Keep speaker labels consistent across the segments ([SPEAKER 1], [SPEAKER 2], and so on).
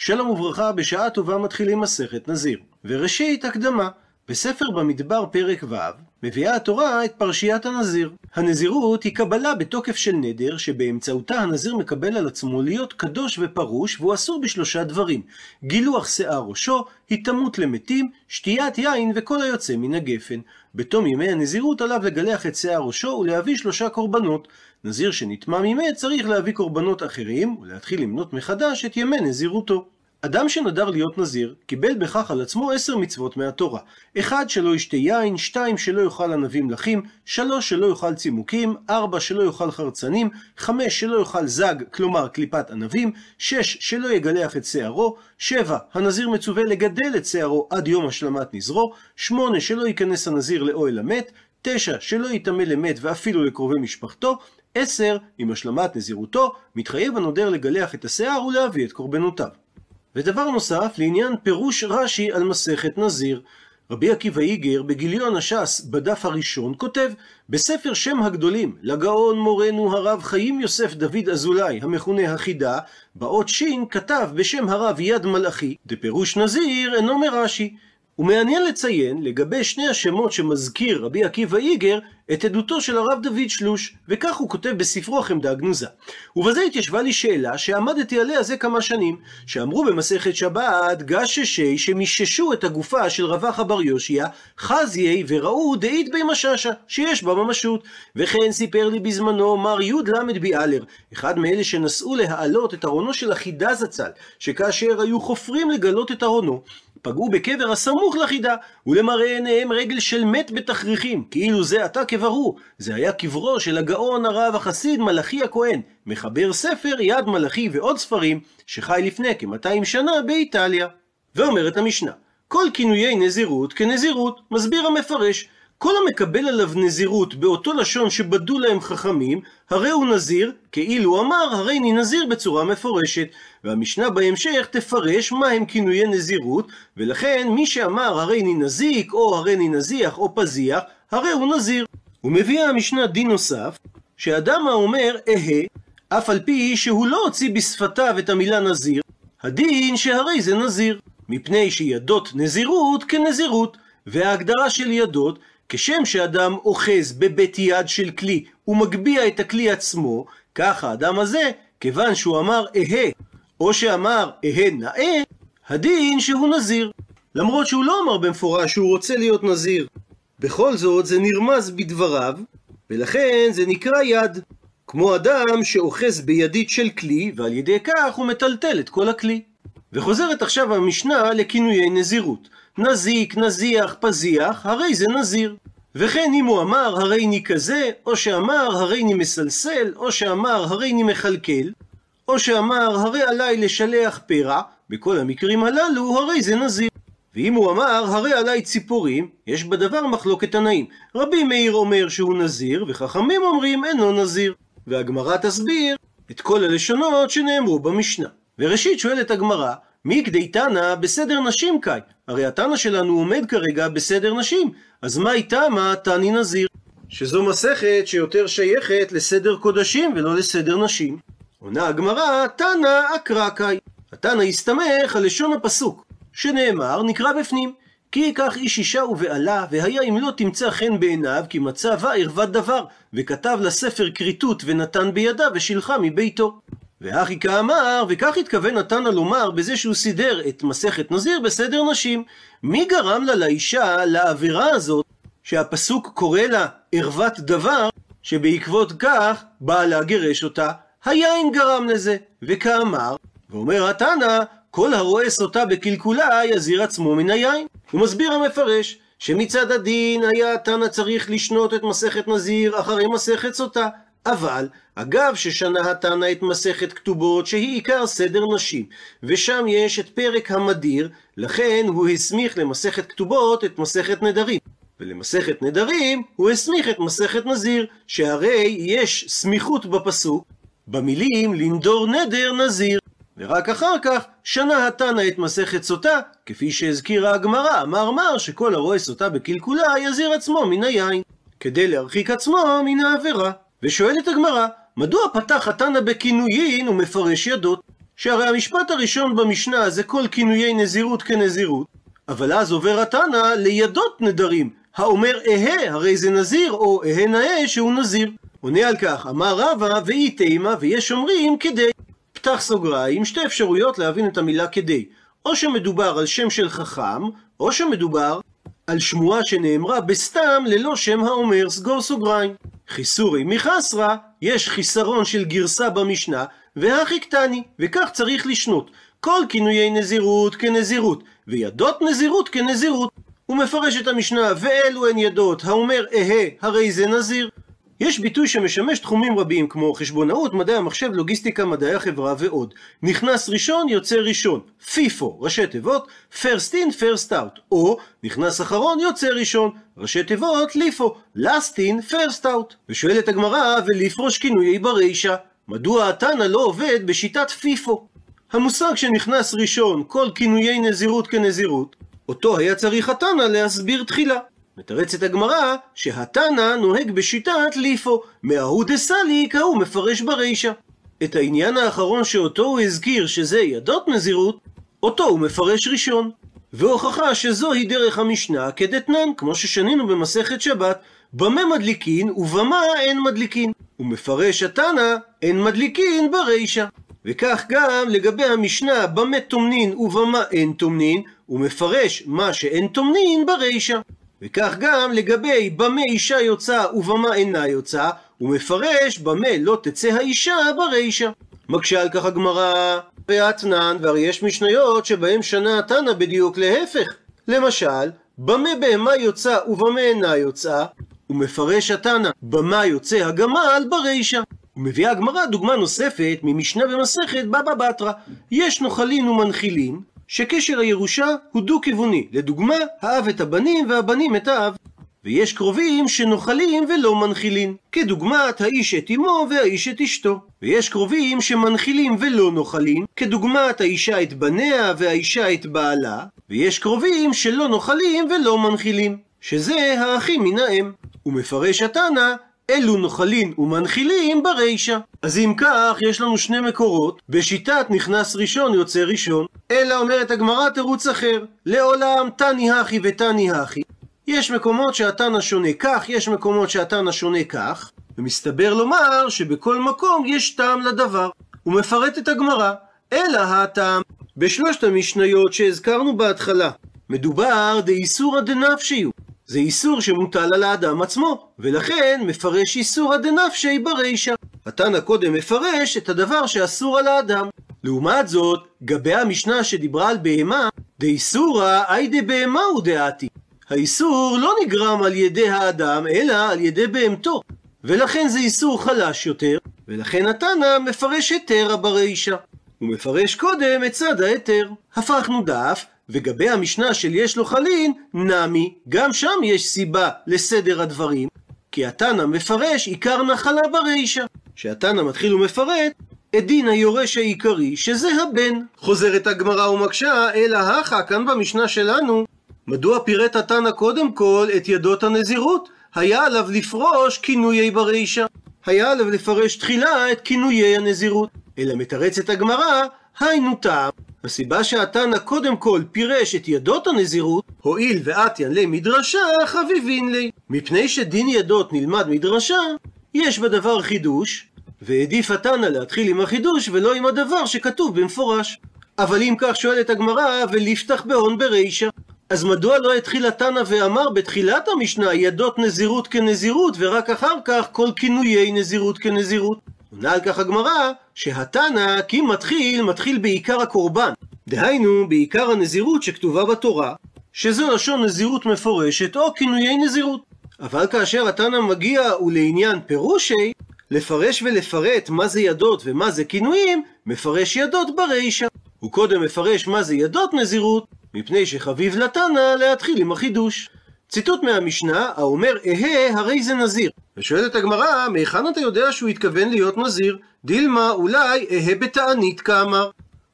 [SPEAKER 1] שלום וברכה, בשעה טובה מתחילים מסכת נזיר. וראשית, הקדמה. בספר במדבר פרק ו' מביאה התורה את פרשיית הנזיר. הנזירות היא קבלה בתוקף של נדר, שבאמצעותה הנזיר מקבל על עצמו להיות קדוש ופרוש, והוא אסור בשלושה דברים: גילוח שיער ראשו, היטמעות למתים, שתיית יין וכל היוצא מן הגפן. בתום ימי הנזירות עליו לגלח את שיער ראשו ולהביא שלושה קורבנות. נזיר שנטמע ממת צריך להביא קורבנות אחרים, ולהתחיל למנות מחדש את ימי נזירותו. אדם שנדר להיות נזיר, קיבל בכך על עצמו עשר מצוות מהתורה. אחד, שלא ישתה יין, שתיים, שלא יאכל ענבים לחים, שלוש, שלא יאכל צימוקים, ארבע, שלא יאכל חרצנים, חמש, שלא יאכל זג, כלומר קליפת ענבים, שש, שלא יגלח את שערו, שבע, הנזיר מצווה לגדל את שערו עד יום השלמת נזרו, שמונה, שלא ייכנס הנזיר לאוהל המת, תשע, שלא יטמא למת ואפילו לקרובי משפחתו, עשר, עם השלמת נזירותו, מתחייב הנודר לגלח את השיער ולהביא את קורבנותיו. ודבר נוסף, לעניין פירוש רש"י על מסכת נזיר. רבי עקיבא איגר בגיליון הש"ס בדף הראשון כותב בספר שם הגדולים לגאון מורנו הרב חיים יוסף דוד אזולאי המכונה החידה באות ש' כתב בשם הרב יד מלאכי דפירוש נזיר אינו מרש"י ומעניין לציין לגבי שני השמות שמזכיר רבי עקיבא איגר את עדותו של הרב דוד שלוש, וכך הוא כותב בספרו חמדה גנוזה. ובזה התיישבה לי שאלה שעמדתי עליה זה כמה שנים, שאמרו במסכת שבת גששי שמיששו את הגופה של רבח בר יושיע, חזיי וראו דאית בי מששה, שיש בה ממשות. וכן סיפר לי בזמנו מר י"ל ביאלר, אחד מאלה שנסעו להעלות את ארונו של החידה זצ"ל, שכאשר היו חופרים לגלות את ארונו, פגעו בקבר הסמוך לחידה, ולמראה עיניהם רגל של מת בתכריכים, כאילו זה עתה קברו. זה היה קברו של הגאון הרב החסיד מלאכי הכהן, מחבר ספר יד מלאכי ועוד ספרים, שחי לפני כ-200 שנה באיטליה. ואומרת המשנה, כל כינויי נזירות כנזירות, מסביר המפרש, כל המקבל עליו נזירות באותו לשון שבדו להם חכמים, הרי הוא נזיר, כאילו אמר, הרי אני נזיר בצורה מפורשת. והמשנה בהמשך תפרש מהם כינויי נזירות, ולכן מי שאמר הרי אני נזיק, או הרי אני נזיח, או פזיח, הרי הוא נזיר. ומביאה המשנה דין נוסף, שאדם האומר אהה, אף על פי שהוא לא הוציא בשפתיו את המילה נזיר, הדין שהרי זה נזיר, מפני שידות נזירות כנזירות, וההגדרה של ידות כשם שאדם אוחז בבית יד של כלי ומגביה את הכלי עצמו, כך האדם הזה, כיוון שהוא אמר אהה, או שאמר אהה נאה, הדין שהוא נזיר. למרות שהוא לא אמר במפורש שהוא רוצה להיות נזיר. בכל זאת זה נרמז בדבריו, ולכן זה נקרא יד. כמו אדם שאוחז בידית של כלי, ועל ידי כך הוא מטלטל את כל הכלי. וחוזרת עכשיו המשנה לכינויי נזירות. נזיק, נזיח, פזיח, הרי זה נזיר. וכן אם הוא אמר הריני כזה, או שאמר הריני מסלסל, או שאמר הריני מכלכל, או שאמר הרי עליי לשלח פרע, בכל המקרים הללו הרי זה נזיר. ואם הוא אמר הרי עליי ציפורים, יש בדבר מחלוקת תנאים. רבי מאיר אומר שהוא נזיר, וחכמים אומרים אינו נזיר. והגמרא תסביר את כל הלשונות שנאמרו במשנה. וראשית שואלת הגמרא, מי כדי תנא בסדר נשים קאי? הרי התנא שלנו עומד כרגע בסדר נשים, אז מה איתה מה תני נזיר? שזו מסכת שיותר שייכת לסדר קודשים ולא לסדר נשים. עונה הגמרא, תנא אקרא קאי. התנא הסתמך על לשון הפסוק, שנאמר, נקרא בפנים, כי ייקח איש אישה ובעלה, והיה אם לא תמצא חן בעיניו, כי מצא בה ערוות דבר, וכתב לה ספר כריתות ונתן בידה ושילחה מביתו. והכי כאמר, וכך התכוון נתנה לומר בזה שהוא סידר את מסכת נזיר בסדר נשים. מי גרם לה לאישה, לעבירה הזאת, שהפסוק קורא לה ערוות דבר, שבעקבות כך באה להגרש אותה? היין גרם לזה. וכאמר, ואומר התנא, כל הרואה סוטה בקלקולה יזיר עצמו מן היין. הוא מסביר המפרש, שמצד הדין היה התנא צריך לשנות את מסכת נזיר אחרי מסכת סוטה. אבל, אגב ששנה התנא את מסכת כתובות שהיא עיקר סדר נשים, ושם יש את פרק המדיר, לכן הוא הסמיך למסכת כתובות את מסכת נדרים. ולמסכת נדרים הוא הסמיך את מסכת נזיר, שהרי יש סמיכות בפסוק, במילים לנדור נדר נזיר. ורק אחר כך שנה התנא את מסכת סוטה, כפי שהזכירה הגמרא, אמר מר שכל הרואה סוטה בקלקולה יזיר עצמו מן היין, כדי להרחיק עצמו מן העבירה. ושואלת הגמרא, מדוע פתח התנא בכינויין ומפרש ידות? שהרי המשפט הראשון במשנה זה כל כינויי נזירות כנזירות, אבל אז עובר התנא לידות נדרים, האומר אהה הרי זה נזיר, או אהה נאה שהוא נזיר. עונה על כך, אמר רבא ואי תימה ויש אומרים כדי. פתח סוגריים, שתי אפשרויות להבין את המילה כדי. או שמדובר על שם של חכם, או שמדובר על שמועה שנאמרה בסתם ללא שם האומר, סגור סוגריים. חיסורי מחסרה, יש חיסרון של גרסה במשנה, והכי קטני, וכך צריך לשנות. כל כינויי נזירות כנזירות, וידות נזירות כנזירות. הוא מפרש את המשנה, ואלו הן ידות, האומר אהה, הרי זה נזיר. יש ביטוי שמשמש תחומים רבים כמו חשבונאות, מדעי המחשב, לוגיסטיקה, מדעי החברה ועוד. נכנס ראשון, יוצא ראשון. פיפו, ראשי תיבות, first in, first out. או נכנס אחרון, יוצא ראשון. ראשי תיבות, ליפו, last in, first out. ושואלת הגמרא, ולפרוש כינויי ברישה. מדוע התנא לא עובד בשיטת פיפו? המושג שנכנס ראשון, כל כינויי נזירות כנזירות, אותו היה צריך התנא להסביר תחילה. מתרצת הגמרא שהתנא נוהג בשיטת ליפו, מההוא דסליק ההוא מפרש ברישה. את העניין האחרון שאותו הוא הזכיר, שזה ידות נזירות, אותו הוא מפרש ראשון. והוכחה שזוהי דרך המשנה כדתנן, כמו ששנינו במסכת שבת, במה מדליקין ובמה אין מדליקין. הוא מפרש התנא, אין מדליקין ברישה. וכך גם לגבי המשנה במה טומנין ובמה אין טומנין, הוא מפרש מה שאין טומנין ברישה. וכך גם לגבי במה אישה יוצאה ובמה אינה יוצאה, הוא מפרש במה לא תצא האישה ברישה. מקשה על כך הגמרא, והתנן, והרי יש משניות שבהם שנה התנא בדיוק להפך. למשל, במה בהמה יוצאה ובמה אינה יוצאה, הוא מפרש התנא, במה יוצא הגמל ברישה. ומביאה הגמרא דוגמה נוספת ממשנה במסכת בבא בתרא. יש נוחלין ומנחילין, שקשר הירושה הוא דו-כיווני. לדוגמה, האב את הבנים והבנים את האב. ויש קרובים שנוחלים ולא מנחילין, כדוגמת האיש את אמו והאיש את אשתו. ויש קרובים שמנחילים ולא נוחלים, כדוגמת האישה את בניה והאישה את בעלה. ויש קרובים שלא נוחלים ולא מנחילים, שזה האחים מן האם. ומפרש התנא אלו נוחלין ומנחילים ברישה. אז אם כך, יש לנו שני מקורות, בשיטת נכנס ראשון יוצא ראשון, אלא אומרת הגמרא תירוץ אחר, לעולם תני הכי ותני הכי. יש מקומות שהתנא שונה כך, יש מקומות שהתנא שונה כך, ומסתבר לומר שבכל מקום יש טעם לדבר. הוא מפרט את הגמרא, אלא הטעם בשלושת המשניות שהזכרנו בהתחלה. מדובר דאיסורא דנפשיו, זה איסור שמוטל על האדם עצמו, ולכן מפרש איסורא דנפשי ברישא. התנא קודם מפרש את הדבר שאסור על האדם. לעומת זאת, גבי המשנה שדיברה על בהמה, דאיסורא אי דבהמה הוא דעתי. האיסור לא נגרם על ידי האדם, אלא על ידי בהמתו. ולכן זה איסור חלש יותר, ולכן התנא מפרש היתר ברישא. הוא מפרש קודם את צד ההיתר. הפכנו דף, וגבי המשנה של יש לו חלין, נמי, גם שם יש סיבה לסדר הדברים, כי התנא מפרש עיקר נחלה ברישא. שהתנא מתחיל ומפרט את דין היורש העיקרי, שזה הבן. חוזרת הגמרא ומקשה, אלא הכה, כאן במשנה שלנו, מדוע פירט התנא קודם כל את ידות הנזירות? היה עליו לפרוש כינויי ברישא. היה עליו לפרש תחילה את כינויי הנזירות. אלא מתרצת הגמרא, היינו טעם. הסיבה שהתנא קודם כל פירש את ידות הנזירות, הואיל ואתיין לי מדרשה, חביבין לי. מפני שדין ידות נלמד מדרשה, יש בדבר חידוש, והעדיף התנא להתחיל עם החידוש ולא עם הדבר שכתוב במפורש. אבל אם כך שואלת הגמרא, ולפתח בהון ברישא. אז מדוע לא התחיל התנא ואמר בתחילת המשנה ידות נזירות כנזירות, ורק אחר כך כל כינויי נזירות כנזירות? עונה על כך הגמרא, שהתנא כי מתחיל, מתחיל בעיקר הקורבן. דהיינו, בעיקר הנזירות שכתובה בתורה, שזו לשון נזירות מפורשת או כינויי נזירות. אבל כאשר התנא מגיע ולעניין פירושי, לפרש ולפרט מה זה ידות ומה זה כינויים, מפרש ידות ברישא. הוא קודם מפרש מה זה ידות נזירות, מפני שחביב לתנא להתחיל עם החידוש. ציטוט מהמשנה, האומר אהה הרי זה נזיר. ושואלת הגמרא, מהיכן אתה יודע שהוא התכוון להיות נזיר? דילמה אולי אהה בתענית כאמר.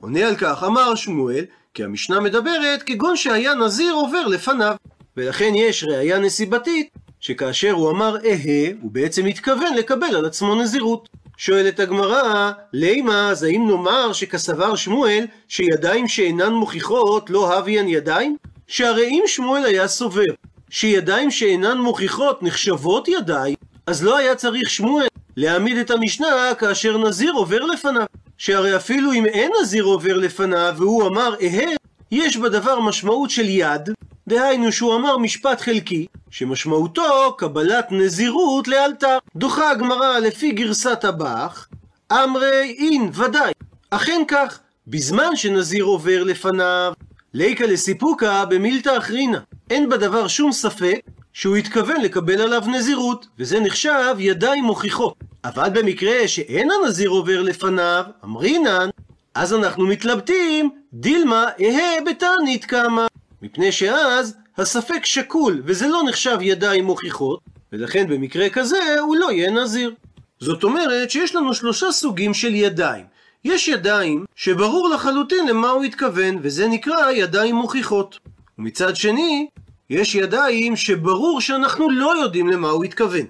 [SPEAKER 1] עונה על כך, אמר שמואל, כי המשנה מדברת כגון שהיה נזיר עובר לפניו. ולכן יש ראייה נסיבתית, שכאשר הוא אמר אהה, הוא בעצם התכוון לקבל על עצמו נזירות. שואלת הגמרא, לימה, אז האם נאמר שכסבר שמואל שידיים שאינן מוכיחות לא הביאן ידיים? שהרי אם שמואל היה סובר שידיים שאינן מוכיחות נחשבות ידיים, אז לא היה צריך שמואל להעמיד את המשנה כאשר נזיר עובר לפניו. שהרי אפילו אם אין נזיר עובר לפניו והוא אמר אהה, יש בדבר משמעות של יד, דהיינו שהוא אמר משפט חלקי, שמשמעותו קבלת נזירות לאלתר. דוחה הגמרא לפי גרסת הבח, אמרי אין ודאי. אכן כך, בזמן שנזיר עובר לפניו, ליקה לסיפוקה במילתא אחרינה. אין בדבר שום ספק שהוא התכוון לקבל עליו נזירות, וזה נחשב ידיים מוכיחות. אבל במקרה שאין הנזיר עובר לפניו, אמרינן, אז אנחנו מתלבטים, דילמה אהה בתענית קמה. מפני שאז הספק שקול, וזה לא נחשב ידיים מוכיחות, ולכן במקרה כזה הוא לא יהיה נזיר. זאת אומרת שיש לנו שלושה סוגים של ידיים. יש ידיים שברור לחלוטין למה הוא התכוון, וזה נקרא ידיים מוכיחות. ומצד שני, יש ידיים שברור שאנחנו לא יודעים למה הוא התכוון.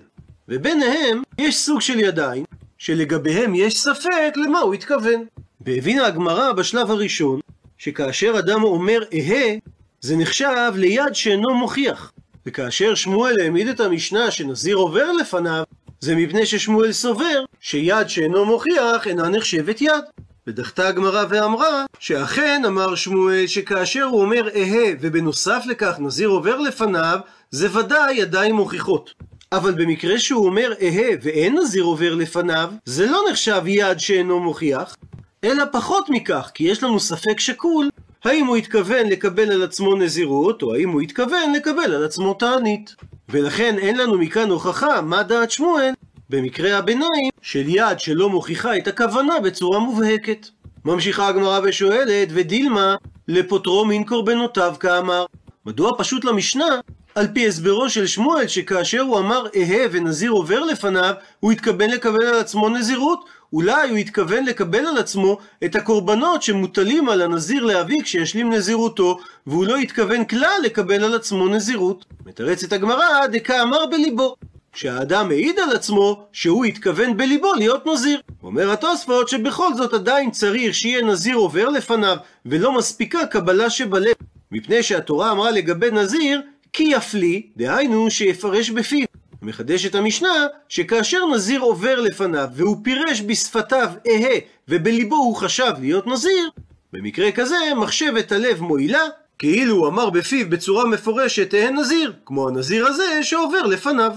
[SPEAKER 1] וביניהם יש סוג של ידיים שלגביהם יש ספק למה הוא התכוון. והבינה הגמרא בשלב הראשון שכאשר אדם אומר אהה זה נחשב ליד שאינו מוכיח. וכאשר שמואל העמיד את המשנה שנזיר עובר לפניו, זה מפני ששמואל סובר שיד שאינו מוכיח אינה נחשבת יד. ודחתה הגמרא ואמרה שאכן אמר שמואל שכאשר הוא אומר אהה ובנוסף לכך נזיר עובר לפניו, זה ודאי ידיים מוכיחות. אבל במקרה שהוא אומר אהה ואין נזיר עובר לפניו, זה לא נחשב יד שאינו מוכיח, אלא פחות מכך, כי יש לנו ספק שקול האם הוא התכוון לקבל על עצמו נזירות, או האם הוא התכוון לקבל על עצמו תענית. ולכן אין לנו מכאן הוכחה מה דעת שמואל במקרה הביניים של יד שלא מוכיחה את הכוונה בצורה מובהקת. ממשיכה הגמרא ושואלת, ודילמה, לפוטרו מן קורבנותיו כאמר. מדוע פשוט למשנה על פי הסברו של שמואל, שכאשר הוא אמר אהה ונזיר עובר לפניו, הוא התכוון לקבל על עצמו נזירות. אולי הוא התכוון לקבל על עצמו את הקורבנות שמוטלים על הנזיר להביא כשישלים נזירותו, והוא לא התכוון כלל לקבל על עצמו נזירות. מתרצת הגמרא, דקה אמר בליבו. שהאדם מעיד על עצמו שהוא התכוון בליבו להיות נזיר. אומר התוספות שבכל זאת עדיין צריך שיהיה נזיר עובר לפניו, ולא מספיקה קבלה שבלב. מפני שהתורה אמרה לגבי נזיר, כי יפלי, דהיינו שיפרש בפיו. מחדשת המשנה שכאשר נזיר עובר לפניו והוא פירש בשפתיו אהה ובליבו הוא חשב להיות נזיר, במקרה כזה מחשבת הלב מועילה, כאילו הוא אמר בפיו בצורה מפורשת אהה נזיר, כמו הנזיר הזה שעובר לפניו.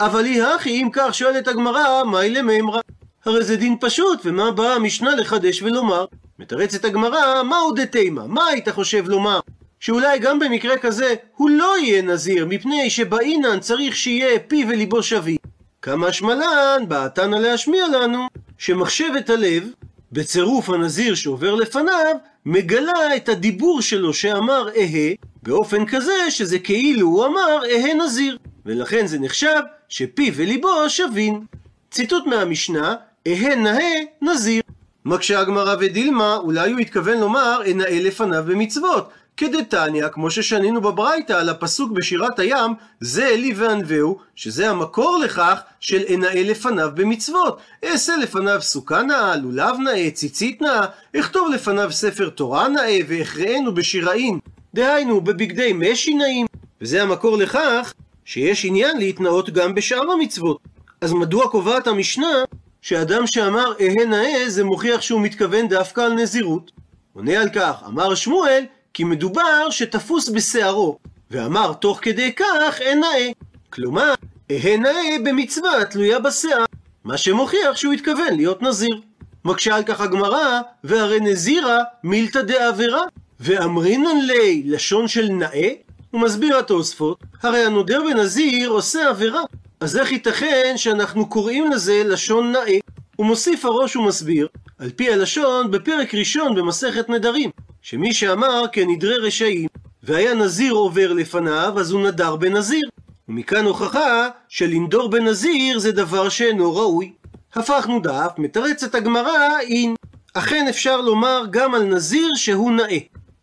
[SPEAKER 1] אבל היא הכי אם כך שואלת הגמרא, מהי למימרא? הרי זה דין פשוט, ומה באה המשנה לחדש ולומר? מתרצת הגמרא, מהו דתימה? מה היית חושב לומר? שאולי גם במקרה כזה הוא לא יהיה נזיר, מפני שבאינן צריך שיהיה פי וליבו שווים. כמה שמלן, בעתנא להשמיע לנו, שמחשבת הלב, בצירוף הנזיר שעובר לפניו, מגלה את הדיבור שלו שאמר אהה, באופן כזה שזה כאילו הוא אמר אהה נזיר. ולכן זה נחשב שפי וליבו שווים. ציטוט מהמשנה, אהה נאה נזיר. מקשה הגמרא ודילמה, אולי הוא התכוון לומר אנאה לפניו במצוות, כדתניא, כמו ששנינו בברייתא על הפסוק בשירת הים, זה אלי וענווהו, שזה המקור לכך של אנאה לפניו במצוות. אעשה לפניו סוכה נאה, לולב נאה, ציצית נאה, אכתוב לפניו ספר תורה נאה, ואכראנו בשיראין. דהיינו, בבגדי משי נאים. וזה המקור לכך שיש עניין להתנאות גם בשאר המצוות. אז מדוע קובעת המשנה שאדם שאמר אהה נאה זה מוכיח שהוא מתכוון דווקא על נזירות? עונה על כך, אמר שמואל, כי מדובר שתפוס בשערו, ואמר תוך כדי כך אין נאה. כלומר, אהה נאה במצווה התלויה בשיער, מה שמוכיח שהוא התכוון להיות נזיר. מקשה על כך הגמרא, והרי נזירה מילתא דעבירה, ואמרינן לי לשון של נאה? הוא מסביר התוספות, הרי הנודר בנזיר עושה עבירה, אז איך ייתכן שאנחנו קוראים לזה לשון נאה? הוא מוסיף הראש ומסביר, על פי הלשון בפרק ראשון במסכת נדרים, שמי שאמר כנדרי רשעים, והיה נזיר עובר לפניו, אז הוא נדר בנזיר. ומכאן הוכחה שלנדור בנזיר זה דבר שאינו ראוי. הפכנו דף, מתרצת הגמרא אין. אכן אפשר לומר גם על נזיר שהוא נאה.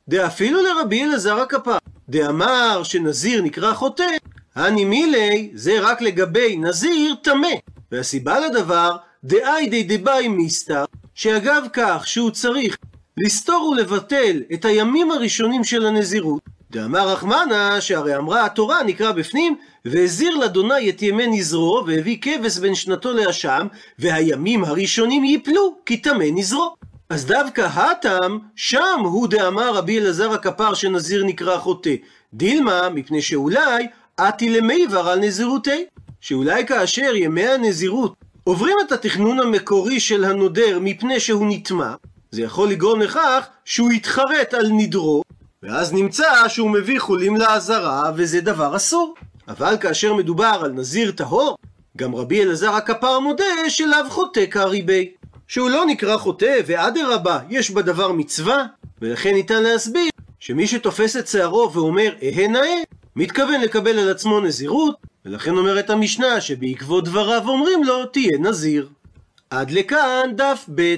[SPEAKER 1] דאפילו לרבי אלעזר הכפר, דאמר שנזיר נקרא חוטא, הני מילי זה רק לגבי נזיר טמא. והסיבה לדבר, דאיידי דבאי מיסתר, שאגב כך שהוא צריך לסתור ולבטל את הימים הראשונים של הנזירות, דאמר רחמנה, שהרי אמרה התורה נקרא בפנים, והזיר לאדוני את ימי נזרו, והביא כבש בין שנתו לאשם, והימים הראשונים ייפלו, כי טמא נזרו. אז דווקא הטעם, שם הוא דאמר רבי אלעזר הכפר שנזיר נקרא חוטא. דילמה, מפני שאולי עתי למיבר על נזירותי. שאולי כאשר ימי הנזירות עוברים את התכנון המקורי של הנודר מפני שהוא נטמע, זה יכול לגרום לכך שהוא יתחרט על נדרו, ואז נמצא שהוא מביא חולים לעזרה, וזה דבר אסור. אבל כאשר מדובר על נזיר טהור, גם רבי אלעזר הכפר מודה שלאו חוטא כריבי. שהוא לא נקרא חוטא, ואדרבה, יש בדבר מצווה, ולכן ניתן להסביר שמי שתופס את שערו ואומר אהה נאה, מתכוון לקבל על עצמו נזירות, ולכן אומרת המשנה שבעקבות דבריו אומרים לו תהיה נזיר. עד לכאן דף ב'.